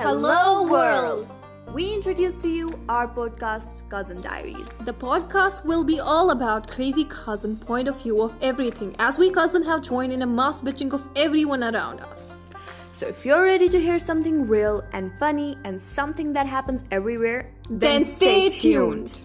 Hello, world! We introduce to you our podcast, Cousin Diaries. The podcast will be all about crazy cousin point of view of everything as we cousin have joined in a mass bitching of everyone around us. So if you're ready to hear something real and funny and something that happens everywhere, Then stay tuned.